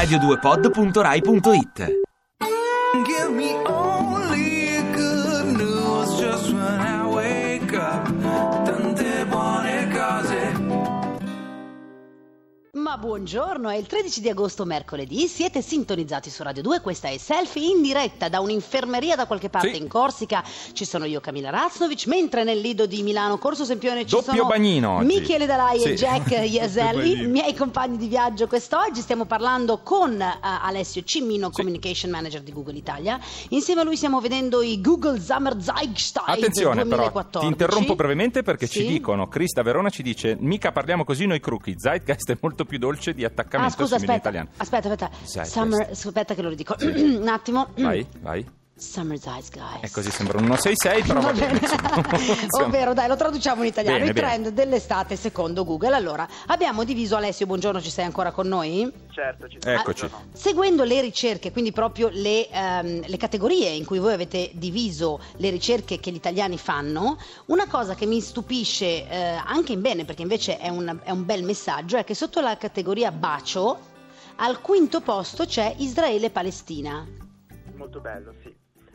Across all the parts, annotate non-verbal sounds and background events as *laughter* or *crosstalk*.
radio2pod.rai.it Ma buongiorno, è il 13 di agosto, mercoledì. Siete sintonizzati su Radio 2. Questa è Selfie in diretta da un'infermeria da qualche parte Sì. in Corsica. Ci sono io, Camilla Raznovic, mentre nel Lido di Milano, Corso Sempione, ci Doppio sono bagnino oggi. Michele Dalai e Sì. Jack *laughs* Iaselli, miei compagni di viaggio quest'oggi. Stiamo parlando con eh, Alessio Cimmino, Sì. Communication Manager di Google Italia. Insieme a lui stiamo vedendo i Google Summer Zeitgeist Attenzione però, 2014. ti interrompo brevemente perché ci dicono, Chris da Verona ci dice, mica parliamo così noi crookie, Zeitgeist è molto più dolce di attaccamento Ah, scusa, simile in aspetta, italiano. aspetta, aspetta. Zeitgeist. Summer, aspetta che lo ridico. *clears throat* Un attimo. Vai, vai. Summer Zeitgeist. E così sembra un 166, però va, bene. bene. *laughs* Ovvero, dai, lo traduciamo in italiano. Bene, I bene. trend dell'estate secondo Google. Allora, abbiamo diviso Alessio, buongiorno, ci sei ancora con noi? Certo, ci Eccoci. sono. Seguendo le ricerche, quindi proprio le, ehm, le categorie in cui voi avete diviso le ricerche che gli italiani fanno, una cosa che mi stupisce eh, anche in bene, perché invece è un, è un bel messaggio, è che sotto la categoria bacio, al quinto posto c'è Israele-Palestina. Molto bello, sì.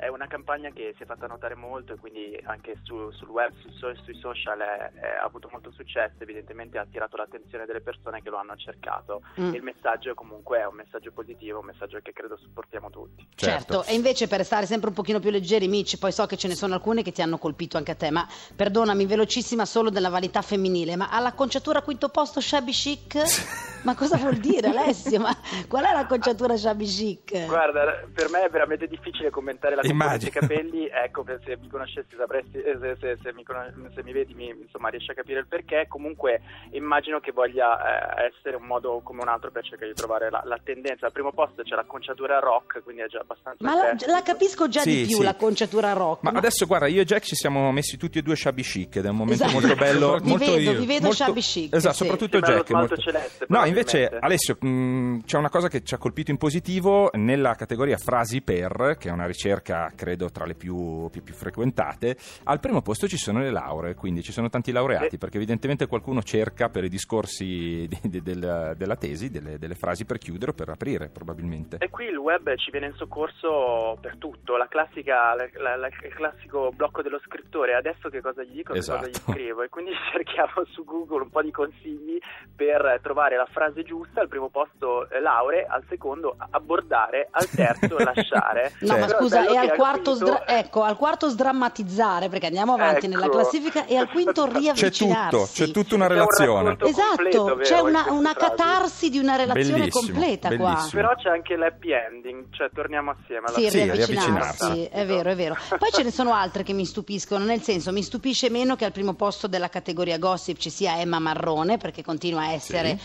È una campagna che si è fatta notare molto e quindi anche su- sul web, su- su- sui social ha avuto molto successo, evidentemente ha attirato l'attenzione delle persone che lo hanno cercato. Mm. Il messaggio comunque è un messaggio positivo, un messaggio che credo supportiamo tutti. Certo. e invece per stare sempre un pochino più leggeri, Mitch, poi so che ce ne sono alcune che ti hanno colpito anche a te, ma perdonami, velocissima solo della vanità femminile, ma all'acconciatura quinto posto shabby chic? *laughs* ma cosa vuol dire Alessio? Ma qual è l'acconciatura shabby chic? Guarda, per me è veramente difficile commentare la Immagino. componente capelli, ecco, se mi conoscessi sapresti, eh, se, se- se mi, conos- se mi vedi mi, insomma riesci a capire il perché, comunque immagino che voglia eh, essere un modo come un altro per cercare di trovare la, la tendenza. Al primo posto c'è l'acconciatura rock, quindi è già abbastanza... Ma la, la capisco già di Sì, più sì. l'acconciatura rock. Ma adesso guarda, io e Jack ci siamo messi tutti e due shabby chic ed è un momento Esatto. molto bello. *laughs* Vi molto vedo, io- vi vedo molto- shabby chic, Esatto, sì. soprattutto Jack. molto- celeste, No, invece. Alessio, mh, c'è una cosa che ci ha colpito in positivo nella categoria frasi per, che è una ricerca credo tra le più, più- più frequentate. Al primo posto ci sono le lauree, quindi ci sono tanti laureati, Sì. perché evidentemente qualcuno cerca per i discorsi di- di- del- della tesi delle, delle frasi per chiudere o per aprire, probabilmente. E qui il web ci viene in soccorso per tutto, la classica, la- la- il classico blocco dello scrittore, adesso che cosa gli dico, che cosa gli Esatto. scrivo e quindi *laughs* cerchiamo su Google un po' di consigli per trovare la frase giusta, al primo posto eh, lauree, al secondo abbordare, al terzo *laughs* lasciare. No, ma Però è scusa, e al quarto, quinto- sdra- ecco, al quarto sdrammatizzare, perché andiamo avanti Ecco. nella classifica, e al quinto *laughs* C'è riavvicinarsi. tutto, c'è tutta una C'è un relazione. completo, Esatto, vero, c'è una, una catarsi di una relazione Bellissimo, completa qua. bellissimo. Però c'è anche l'happy ending, cioè torniamo assieme alla Sì, Sì, riavvicinarsi, riavvicinarsi. è vero, è vero. Poi ce ne sono altre che mi stupiscono, nel senso mi stupisce meno che al primo posto della categoria gossip ci sia Emma Marrone, perché continua a essere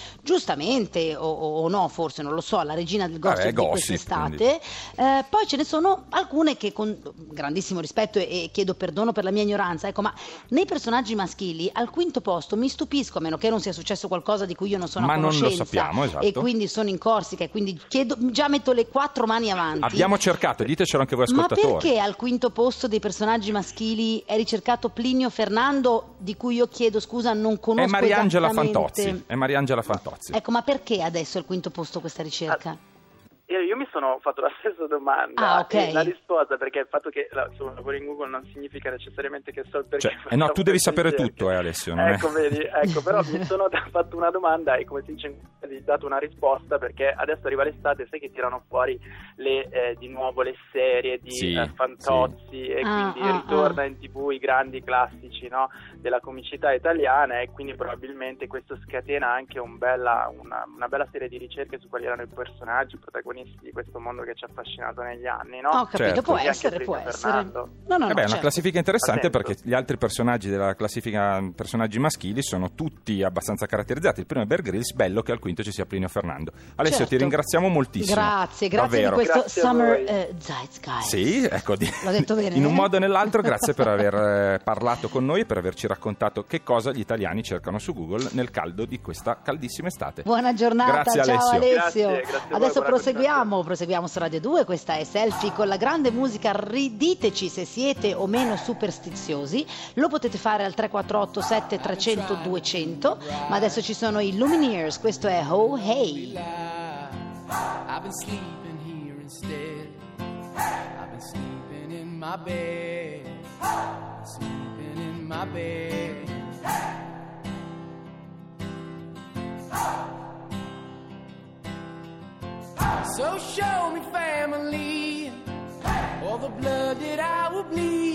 giustamente, o, o- no, forse non lo so, la regina del gossip Vabbè, di gossip, quest'estate. Eh, poi ce ne sono alcune che con grandissimo rispetto e, e chiedo perdono per la mia ignoranza, ecco, ma nei personaggi maschili al quinto posto mi stupisco, a meno che non sia successo qualcosa di cui io non sono Ma a non lo conoscenza sappiamo, esatto. e quindi sono in Corsica e quindi chiedo, già metto le quattro mani avanti. Abbiamo cercato, ditecelo anche voi Ma ascoltatori. perché al quinto posto dei personaggi maschili è ricercato Plinio Fernando, di cui io chiedo scusa, non conosco È Mariangela Fantozzi. È Mariangela Fantozzi. Ecco, ma perché adesso al quinto posto questa ricerca? Io, io mi sono fatto la *laughs* stessa domanda Ah, ok. e la risposta perché il fatto che la, insomma, lavoro in Google non significa necessariamente che so il perché Cioè, *laughs* eh no, tu devi sapere ricerche. tutto, eh, Alessio. non è- Ecco, vedi, *laughs* ecco, però mi sono fatto una domanda e come si dice ho dato una risposta perché adesso arriva l'estate, sai che tirano fuori le, eh, di nuovo le serie di Sì, eh, Fantozzi e Ah, quindi ah, ritorna ah. in tv i grandi classici no, della comicità italiana e quindi probabilmente questo scatena anche un bella- una, una bella serie di ricerche su quali erano i personaggi, i protagonisti di questo mondo che ci ha affascinato negli anni, no? Ho capito, Certo. può essere, può Plinio essere. Fernando. No, no, no, Eh beh, è una certo. classifica interessante Attento. perché gli altri personaggi della classifica personaggi maschili sono tutti abbastanza caratterizzati. Il primo è Bear Grylls, bello che al quinto ci sia Plinio Fernando. Alessio, Certo. ti ringraziamo moltissimo. Grazie, grazie Davvero. di questo Grazie Summer eh, Zeitgeist. Sì, ecco, di- L'ho detto *laughs* bene, in un eh? modo o nell'altro, grazie per aver eh, parlato con noi e per averci raccontato che cosa gli italiani cercano su Google nel caldo di questa caldissima estate. Buona giornata, Grazie, ciao Alessio. Alessio. Grazie, grazie Adesso buona proseguiamo, proseguiamo su Radio 2, questa è Selfie con la grande musica. Riditeci se siete o meno superstiziosi. Lo potete fare al 348 7300 200, ma adesso ci sono i Lumineers, questo è Ho Hey. I been sleeping here instead. I've been sleeping in my bed. Sleeping in my bed. So show me family, all the blood that I will bleed.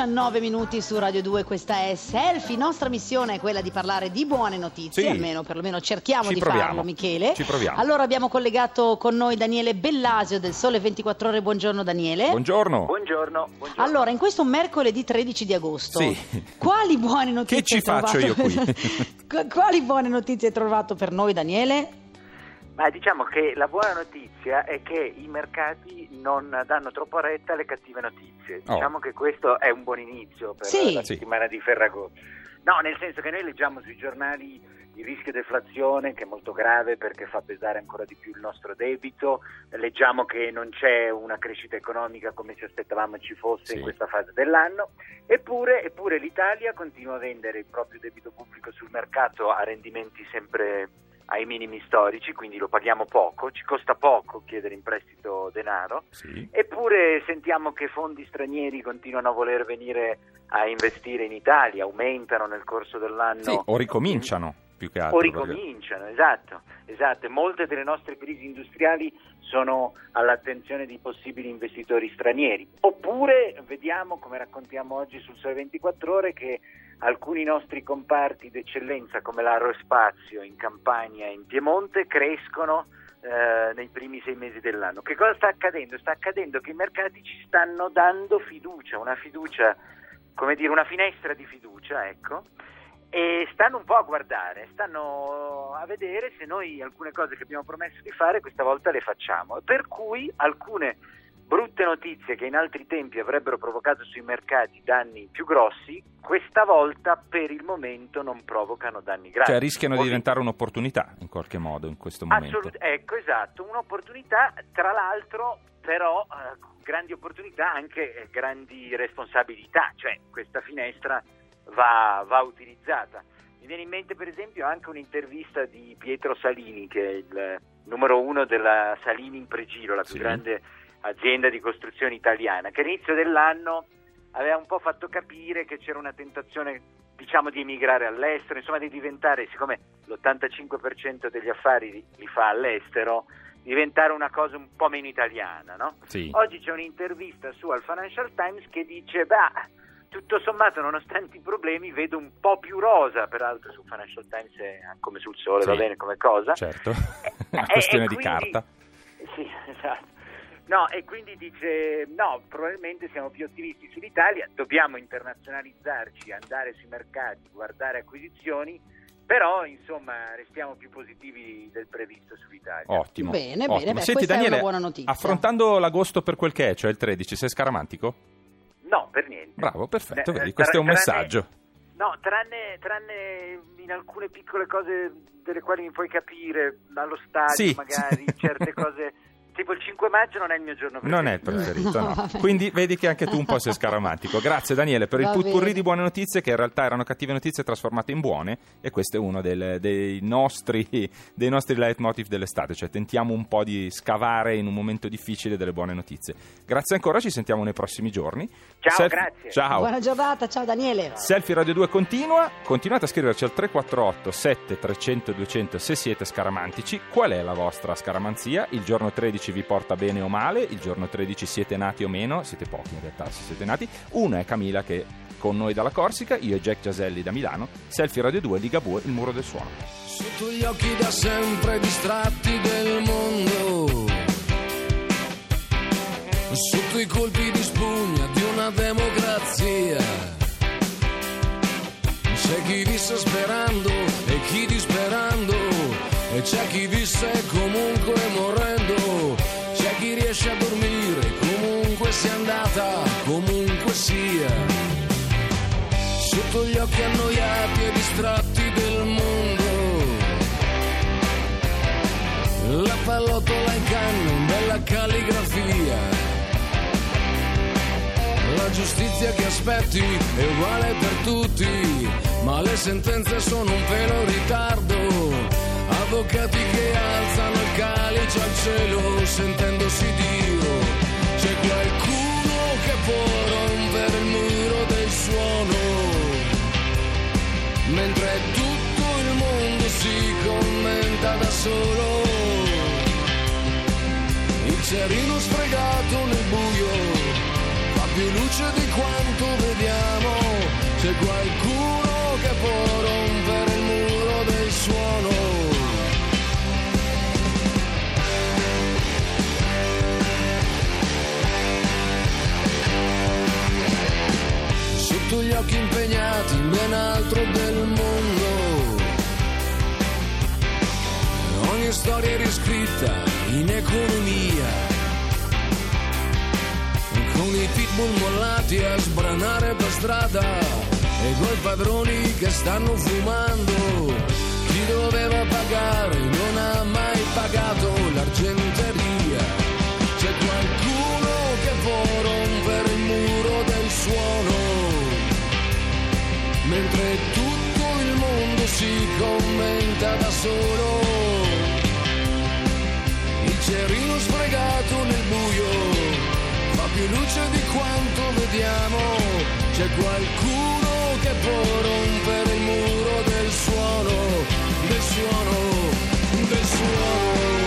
19 minuti su Radio 2, questa è Selfie. Nostra missione è quella di parlare di buone notizie, Sì. almeno perlomeno cerchiamo Ci di proviamo. farlo, Michele. Ci proviamo. Allora abbiamo collegato con noi Daniele Bellasio del Sole 24 Ore. Buongiorno Daniele. Buongiorno. Buongiorno, buongiorno. Allora, in questo mercoledì 13 di agosto, Sì. quali buone notizie Che ci hai faccio trovato? io qui? *laughs* Qu- quali buone notizie hai trovato per noi, Daniele? Ma diciamo che la buona notizia è che i mercati non danno troppo retta alle cattive notizie. Oh. Diciamo che questo è un buon inizio per Sì. la Sì. settimana di Ferragosto. No, nel senso che noi leggiamo sui giornali il rischio deflazione che è molto grave perché fa pesare ancora di più il nostro debito, leggiamo che non c'è una crescita economica come ci aspettavamo ci fosse Sì. in questa fase dell'anno, eppure, eppure l'Italia continua a vendere il proprio debito pubblico sul mercato a rendimenti sempre ai minimi storici, quindi lo paghiamo poco, ci costa poco chiedere in prestito denaro, Sì. eppure sentiamo che fondi stranieri continuano a voler venire a investire in Italia, aumentano nel corso dell'anno. Sì, o ricominciano più che altro. O perché- ricominciano, esatto, esatto. E Molte delle nostre crisi industriali sono all'attenzione di possibili investitori stranieri. Oppure vediamo, come raccontiamo oggi sul Sole 24 Ore, che alcuni nostri comparti d'eccellenza come l'aerospazio in Campania e in Piemonte crescono eh, nei primi sei mesi dell'anno. Che cosa sta accadendo? Sta accadendo che i mercati ci stanno dando fiducia, una fiducia, come dire, una finestra di fiducia, ecco, e stanno un po' a guardare, stanno a vedere se noi alcune cose che abbiamo promesso di fare questa volta le facciamo. Per cui alcune brutte notizie che in altri tempi avrebbero provocato sui mercati danni più grossi, questa volta per il momento non provocano danni gravi. Cioè rischiano di diventare un'opportunità in qualche modo in questo momento. Assolut- ecco, esatto, un'opportunità, tra l'altro, però eh, grandi opportunità anche eh, grandi responsabilità, cioè questa finestra va, va utilizzata. Mi viene in mente per esempio anche un'intervista di Pietro Salini, che è il numero uno della Salini in Pregilo, la più Sì. grande azienda di costruzione italiana, che all'inizio dell'anno aveva un po' fatto capire che c'era una tentazione diciamo di emigrare all'estero, insomma di diventare, siccome l'85% degli affari li, li fa all'estero, diventare una cosa un po' meno italiana, no? Sì. Oggi c'è un'intervista su al Financial Times che dice, beh, tutto sommato nonostante i problemi vedo un po' più rosa, peraltro su Financial Times è come sul sole, Sì. va bene come cosa. Certo, Eh, *laughs* una eh, questione e di quindi- carta. Sì, *laughs* esatto. No, e quindi dice no, probabilmente siamo più ottimisti sull'Italia, dobbiamo internazionalizzarci, andare sui mercati, guardare acquisizioni, però insomma restiamo più positivi del previsto sull'Italia. Ottimo. Bene, ottimo. bene, beh, Senti è Daniele, una buona notizia. affrontando l'agosto per quel che è, cioè il 13, sei scaramantico? No, per niente. Bravo, perfetto, Eh, vedi, eh, questo è un messaggio. No, tranne, tranne in alcune piccole cose delle quali mi puoi capire, allo stadio Sì. magari, certe *laughs* cose, tipo il 5 maggio non è il mio giorno preferito. Non è il preferito, No. *laughs* Quindi vedi che anche tu un po' sei scaramantico. Grazie Daniele per il Va putpurri bene. di buone notizie che in realtà erano cattive notizie trasformate in buone e questo è uno del- dei, nostri, *laughs* dei nostri leitmotiv dell'estate, cioè tentiamo un po' di scavare in un momento difficile delle buone notizie. Grazie ancora, ci sentiamo nei prossimi giorni. Ciao, grazie. Ciao. Buona giornata, ciao Daniele. Selfie Radio 2 continua, continuate a scriverci al 348 7 300 200 se siete scaramantici. Qual è la vostra scaramanzia? Il giorno 13 vi porta bene o male? Il giorno 13 siete nati o meno? Siete pochi in realtà se siete nati. Una è Camilla che è con noi dalla Corsica, io e Jack Giaselli da Milano. Selfie Radio 2, Ligabue, il muro del suono. Sotto gli occhi da sempre distratti del mondo Sotto i colpi di spugna di una democrazia C'è chi visse sperando e chi disperando E c'è chi visse comunque morendo C'è chi riesce a dormire comunque sia andata, comunque sia Sotto gli occhi annoiati e distratti del mondo la pallottola in canna, bella calligrafia. La giustizia che aspetti è uguale per tutti, ma le sentenze sono un in ritardo. Avvocati che alzano il calice al cielo sentendosi Dio. C'è qualcuno che può rompere il muro del suono, mentre tutto il mondo si commenta da solo. Il cerino sfregato nel buio fa più luce di quanto vediamo. C'è qualcuno che può rompere Sotto gli occhi impegnati in ben altro del mondo. Ogni storia è riscritta in economia. Con i pitbull mollati a sbranare per strada e coi padroni che stanno fumando. Chi doveva pagare non ha mai pagato l'argenteria. C'è qualcuno che può rompere il muro del suono mentre tutto il mondo si commenta da solo. Il cerino sfregato nel buio fa più luce di quanto vediamo. C'è qualcuno che può rompere il muro del suono, del suono, del suono.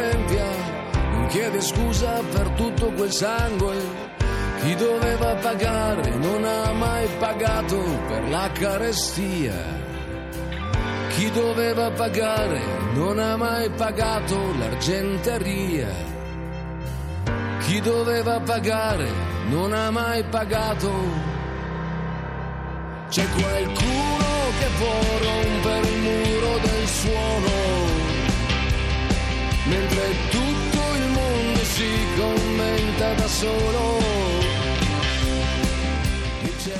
Alla tempia, non chiede scusa per tutto quel sangue. Chi doveva pagare non ha mai pagato per la carestia. Chi doveva pagare non ha mai pagato l'argenteria. Chi doveva pagare non ha mai pagato. C'è qualcuno che può rompere il muro del suono, mentre tutto il mondo si commenta da solo.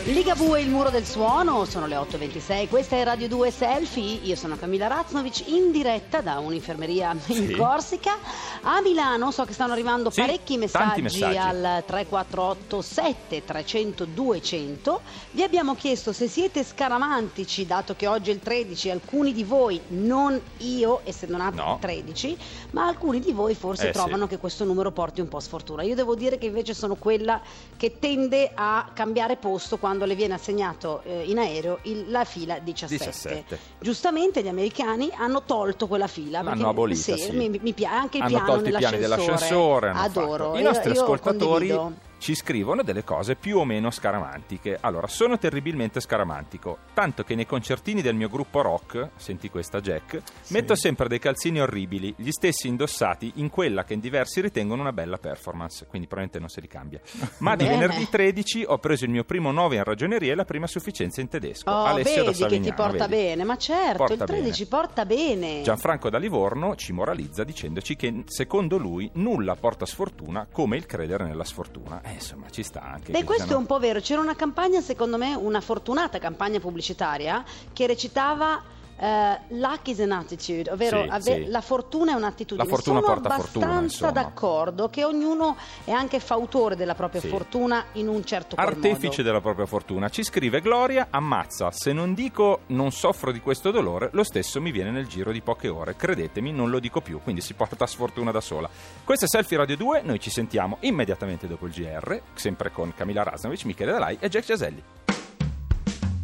Ligabue, il muro del suono, sono le 8.26, questa è Radio 2 Selfie, io sono Camilla Raznovic in diretta da un'infermeria in Sì. Corsica. A Milano so che stanno arrivando Sì, parecchi messaggi, messaggi. al 348 7 300 200. Vi abbiamo chiesto se siete scaramantici, dato che oggi è il 13, alcuni di voi, non io, essendo nato No. il 13, ma alcuni di voi forse Eh, sì. trovano che questo numero porti un po' sfortuna. Io devo dire che invece sono quella che tende a cambiare posto quando quando le viene assegnato eh, in aereo il- la fila 17. 17. Giustamente gli americani hanno tolto quella fila. L'hanno abolita, sì. Mi, mi piace anche il hanno piano tolto i piani dell'ascensore. hanno Adoro. fatto. I Io- nostri io ascoltatori condivido. Ci scrivono delle cose più o meno scaramantiche. Allora, sono terribilmente scaramantico, tanto che nei concertini del mio gruppo rock, senti questa Jack, metto sempre dei calzini orribili, gli stessi indossati in quella che in diversi ritengono una bella performance, quindi probabilmente non si ricambia. *laughs* Ma di venerdì 13 ho preso il mio primo 9 in ragioneria e la prima sufficienza in tedesco. Oh, Alessio vedi che ti porta vedi? bene, ma certo, Porta il 13 bene. porta bene. Gianfranco da Livorno ci moralizza dicendoci che secondo lui nulla porta sfortuna come il credere nella sfortuna. Eh, insomma, ci sta anche. Beh, questo è siano- un po' vero. C'era una campagna, secondo me, una fortunata campagna pubblicitaria che recitava eh, Luck is an attitude, ovvero Sì, ave- sì. la fortuna è un'attitudine. La fortuna Sono porta fortuna, abbastanza insomma. d'accordo che ognuno è anche fautore della propria Sì. fortuna in un certo Artefice modo. della propria fortuna. Ci scrive Gloria, ammazza, se non dico non soffro di questo dolore, lo stesso mi viene nel giro di poche ore. Credetemi, non lo dico più, quindi si porta sfortuna da sola. Questo è Selfie Radio 2, noi ci sentiamo immediatamente dopo il GR, sempre con Camilla Rasnovic, Michele Dalai e Jack Giaselli.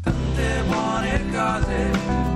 Tante buone cose.